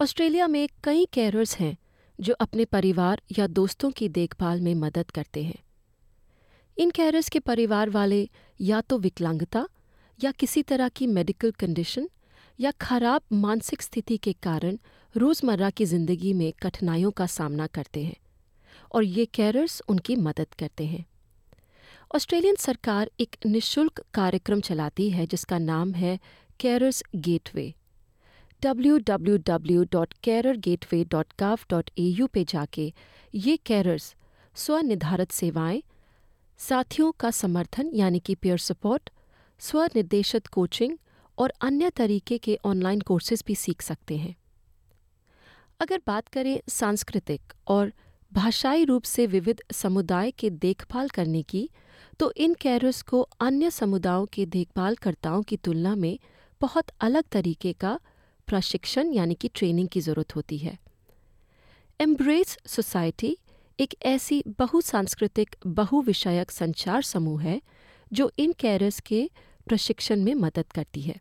Australia में कई carers हैं, जो अपने परिवार या दोस्तों की देखभाल में मदद करते हैं। इन कैरर्स के परिवार वाले या तो विकलांगता या किसी तरह की मेडिकल कंडीशन या खराब मानसिक स्थिति के कारण रोज़मर्रा की ज़िंदगी में कठिनाइयों का सामना करते हैं और ये कैरर्स उनकी मदद करते हैं। ऑस्ट्रेलियन सरकार एक निशुल्क कार्यक्रम चलाती है जिसका नाम है कैरर्स गेटवे www.carergateway.gov.au पे जाके ये कैरर्स स्वनिर्धारित सेवाएँ, साथियों का समर्थन यानी कि पेयर सपोर्ट स्वनिर्देशित कोचिंग और अन्य तरीके के ऑनलाइन कोर्सेज भी सीख सकते हैं। अगर बात करें सांस्कृतिक और भाषाई रूप से विविध समुदाय के देखभाल करने की तो इन कैरर्स को अन्य समुदायों के देखभालकर्ताओं की तुलना में बहुत अलग तरीके का प्रशिक्षण यानी कि ट्रेनिंग की ज़रूरत होती है। एम्ब्रेस सोसाइटी एक ऐसी बहुसांस्कृतिक, बहुविषयक संचार समूह है जो इन कैरर्स के प्रशिक्षण में मदद करती है।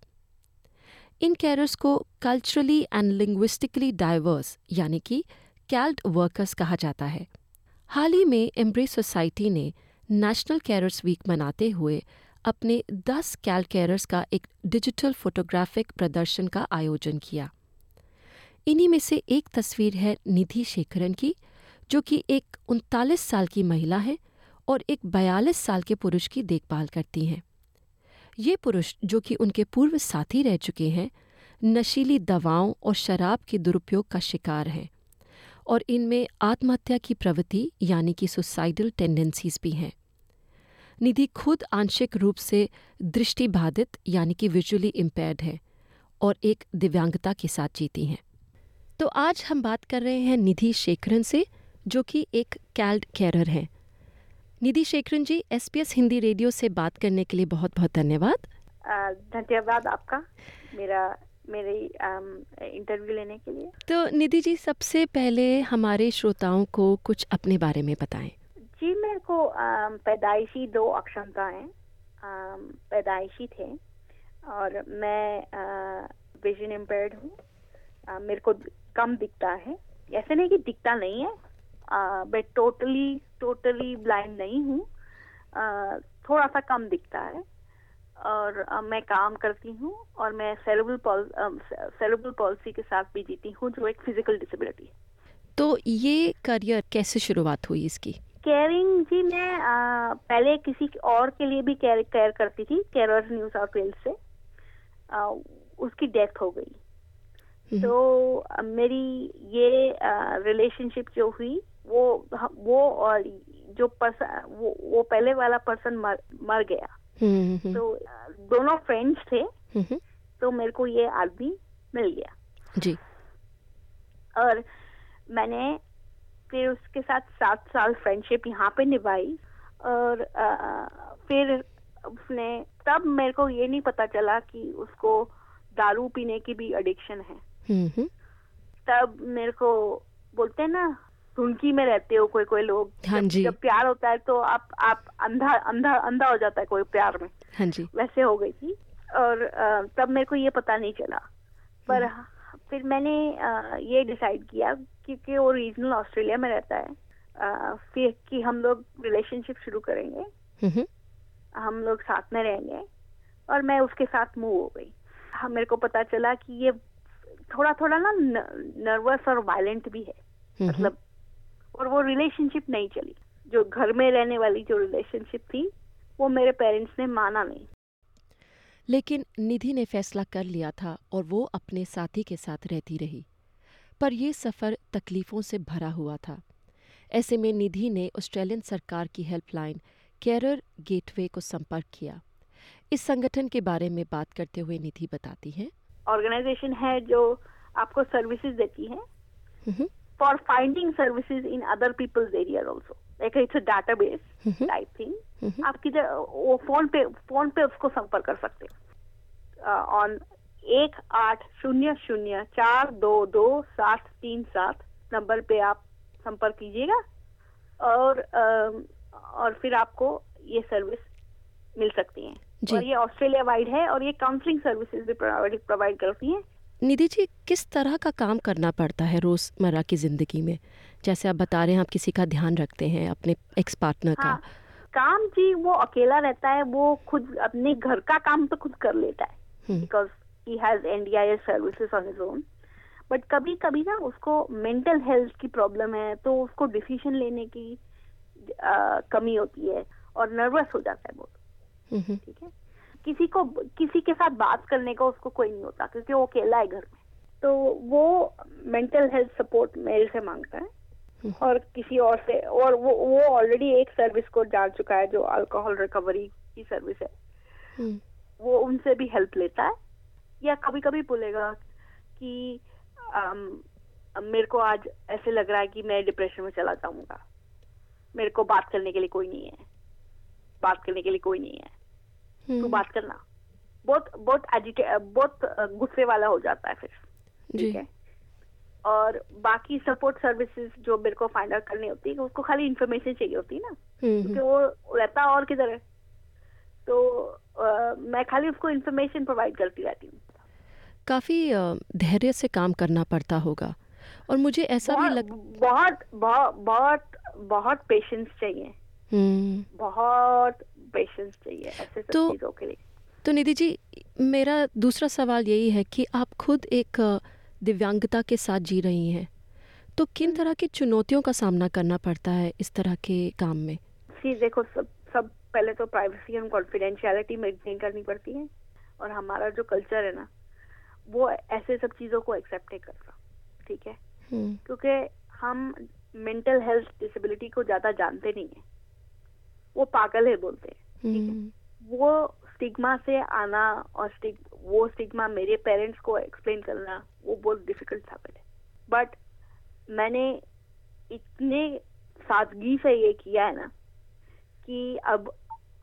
इन कैरर्स को कल्चरली एंड लिंग्विस्टिकली डाइवर्स यानी कि कैल्ड वर्कर्स कहा जाता है। हाल ही में एम्ब्रेस सोसाइटी ने नेशनल कैरर्स वीक मनाते हुए अपने 10 कैल कैरर्स का एक डिजिटल फोटोग्राफिक प्रदर्शन का आयोजन किया। इन्हीं में से एक तस्वीर है निधि शेखरन की, जो कि एक उनतालीस साल की महिला है और एक बयालीस साल के पुरुष की देखभाल करती हैं। ये पुरुष, जो कि उनके पूर्व साथी रह चुके हैं, नशीली दवाओं और शराब के दुरुपयोग का शिकार हैं और इनमें आत्महत्या की प्रवृत्ति, यानी कि सुसाइडल टेंडेंसीज भी हैं। निधि खुद आंशिक रूप से दृष्टिबाधित यानी कि विजुअली इम्पेयर्ड है और एक दिव्यांगता के साथ जीती हैं। तो आज हम बात कर रहे हैं निधि शेखरन से जो कि एक कैल्ड कैरर हैं। निधि शेखरन जी एस हिंदी रेडियो से बात करने के लिए बहुत बहुत धन्यवाद धन्यवाद आपका मेरा मेरे इंटरव्यू लेने के लिए। तो निधि जी सबसे पहले हमारे श्रोताओं को कुछ अपने बारे में बताएँ। को पैदाइशी दो अक्षमताएँ पैदाइशी थे और मैं विजन इम्पेयर्ड हूँ। मेरे को कम दिखता है। ऐसे नहीं कि दिखता नहीं है। मैं टोटली टोटली ब्लाइंड नहीं हूँ। थोड़ा सा कम दिखता है और uh, मैं काम करती हूँ और मैं सेरेब्रल सेरेब्रल पॉलिसी के साथ भी जीती हूँ जो एक फ़िज़िकल डिसेबिलिटी है। तो ये करियर कैसे शुरुआत हुई इसकी? केयरिंग जी मैं आ, पहले किसी और के लिए भी केयर केयर करती थी केयर न्यू साउथ वेल्स से। आ, उसकी डेथ हो गई। तो मेरी ये रिलेशनशिप जो हुई वो वो और जो पर्सन वो, वो पहले वाला पर्सन मर मर गया। तो दोनों फ्रेंड्स थे। तो मेरे को ये आदमी मिल गया। जी। और मैंने फिर उसके साथ सात साल फ्रेंडशिप यहाँ पे निभाई और आ, फिर उसने तब मेरे को ये नहीं पता चला कि उसको दारू पीने की भी एडिक्शन है। तब मेरे को बोलते हैं ना धुनकी में रहते हो कोई कोई लोग। हाँ जी। जब प्यार होता है तो आप आप अंधा अंधा अंधा हो जाता है कोई प्यार में। हाँ जी। वैसे हो गई थी और तब मेरे को ये पता नहीं चला। पर हम्म। फिर मैंने आ, ये डिसाइड किया क्योंकि वो रीजनल ऑस्ट्रेलिया में रहता है। आ, फिर कि हम लोग रिलेशनशिप शुरू करेंगे। हम लोग साथ में रहेंगे और मैं उसके साथ मूव हो गई। हाँ मेरे को पता चला कि ये थोड़ा थोड़ा ना नर्वस और वायलेंट भी है। मतलब और वो रिलेशनशिप नहीं चली। जो घर में रहने वाली जो रिलेशनशिप थी वो मेरे पेरेंट्स ने माना नहीं। लेकिन निधि ने फैसला कर लिया था और वो अपने साथी के साथ रहती रही पर यह सफ़र तकलीफ़ों से भरा हुआ था ऐसे में निधि ने ऑस्ट्रेलियन सरकार की हेल्पलाइन कैरर गेटवे को संपर्क किया इस संगठन के बारे में बात करते हुए निधि बताती हैं ऑर्गेनाइजेशन है जो आपको सर्विसेज़ देती है services in other people's area also. Like it's a database Mhm. type. Mhm. आप किधर वो फ़ोन पे फ़ोन पे उसको संपर्क कर सकते हो ऑन एक आठ शून्य शून्य चार दो दो सात तीन सात नंबर पे आप संपर्क कीजिएगा और अम, और फिर आपको ये सर्विस मिल सकती है। और ये ऑस्ट्रेलिया वाइड है और ये काउंसलिंग सर्विसेज़ भी प्रोवाइड प्रोवाइड करती हैं। निधि जी किस तरह का काम करना पड़ता है रोज़मर्रा की ज़िंदगी में? जैसे आप बता रहे हैं आप किसी का ध्यान रखते हैं अपने एक्स पार्टनर हाँ का काम जी वो अकेला रहता है वो खुद अपने घर का काम तो खुद कर लेता है। Because he has NDIS services on his own but कभी कभी ना उसको मेंटल हेल्थ की प्रॉब्लम है तो उसको डिसीज़न लेने की अ, कमी होती है और नर्वस हो जाता है बहुत। ठीक है? किसी को किसी के साथ बात करने का उसको कोई नहीं होता क्योंकि वो अकेला है घर में। तो वो मेंटल हेल्थ सपोर्ट मेरे से माँगता है। और किसी और से और वो वो ऑलरेडी एक सर्विस को जान चुका है जो अल्कोहल रिकवरी की सर्विस है। हम्म, वो उनसे भी हेल्प लेता है। या कभी कभी बोलेगा कि अम, मेरे को आज ऐसे लग रहा है कि मैं डिप्रेशन में चला जाऊँगा। मेरे को बात करने के लिए कोई नहीं है। बात करने के लिए कोई नहीं है। तू बात करना। बहुत बहुत एजिटे बहुत गुस्से वाला हो जाता है फिर। ठीक है? और बाकी सपोर्ट सर्विसेज़ जो मेरे को फाइंड आउट करनी होती है उसको खाली इन्फॉर्मेशन चाहिए होती है ना। हम्म, क्योंकि हम्म, वो रहता और किधर है? तो अ, मैं खाली उसको इन्फॉर्मेशन प्रोवाइड करती रहती हूँ। काफ़ी धैर्य से काम करना पड़ता होगा। और मुझे ऐसा भी लग बहुत बहुत बहुत बहुत पेशेंस चाहिए। हम्म, बहुत पेशेंस चाहिए ऐसे तो- चीज़ों के लिए। तो निधि जी मेरा दूसरा सवाल यही है कि आप खुद एक दिव्यांगता के साथ जी रही हैं। तो किन तरह की चुनौतियों का सामना करना पड़ता है इस तरह के काम में? सी देखो सब पहले तो प्राइवेसी एंड कॉन्फिडेंशियलिटी मेंटेन करनी पड़ती है। और हमारा जो कल्चर है ना वो ऐसे सब चीज़ों को एक्सेप्ट नहीं करता ठीक है? हम्म, क्योंकि हम मेंटल हेल्थ डिसेबिलिटी को ज़्यादा जानते नहीं है। वो पागल है बोलते हैं हम्म, वो स्टिग्मा से आना और स्टिग वो स्टिग्मा मेरे पेरेंट्स को एक्सप्लेन करना वो बहुत डिफ़िकल्ट था पहले बट मैंने इतने सादगी से ये किया है ना कि अब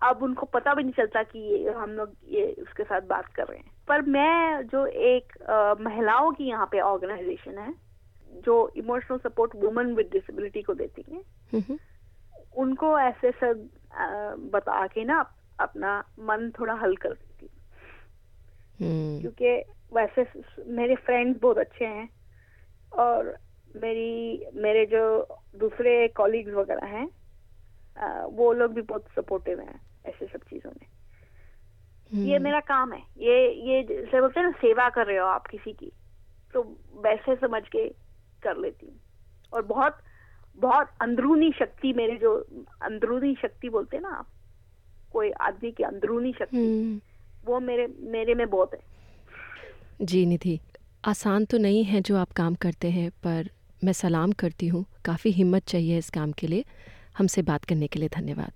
अब उनको पता भी नहीं चलता कि ये हम लोग ये उसके साथ बात कर रहे हैं। पर मैं जो एक अ, महिलाओं की यहाँ पे ऑर्गेनाइजेशन है जो emotional support women with disability को देती है उनको ऐसे सब बता के ना अपना मन थोड़ा हल कर देती हूँ। हम्म, क्योंकि वैसे मेरे फ्रेंड्स बहुत अच्छे हैं और मेरी मेरे जो दूसरे कॉलीग्स वगैरह हैं वो लोग भी बहुत सपोर्टिव हैं। ऐसे सब चीज़ों में। ये हम्म, मेरा काम है। ये ये जैसे बोलते हैं ना सेवा कर रहे हो आप किसी की तो वैसे समझ के कर लेती हूँ। और बहुत बहुत अंदरूनी शक्ति मेरे जो अंदरूनी शक्ति बोलते हैं ना आप कोई आदमी की अंदरूनी शक्ति हम्म, वो मेरे मेरे में बहुत है। जी निधि आसान तो नहीं है जो आप काम करते हैं पर मैं सलाम करती हूँ। काफ़ी हिम्मत चाहिए इस काम के लिए। हमसे बात करने के लिए धन्यवाद।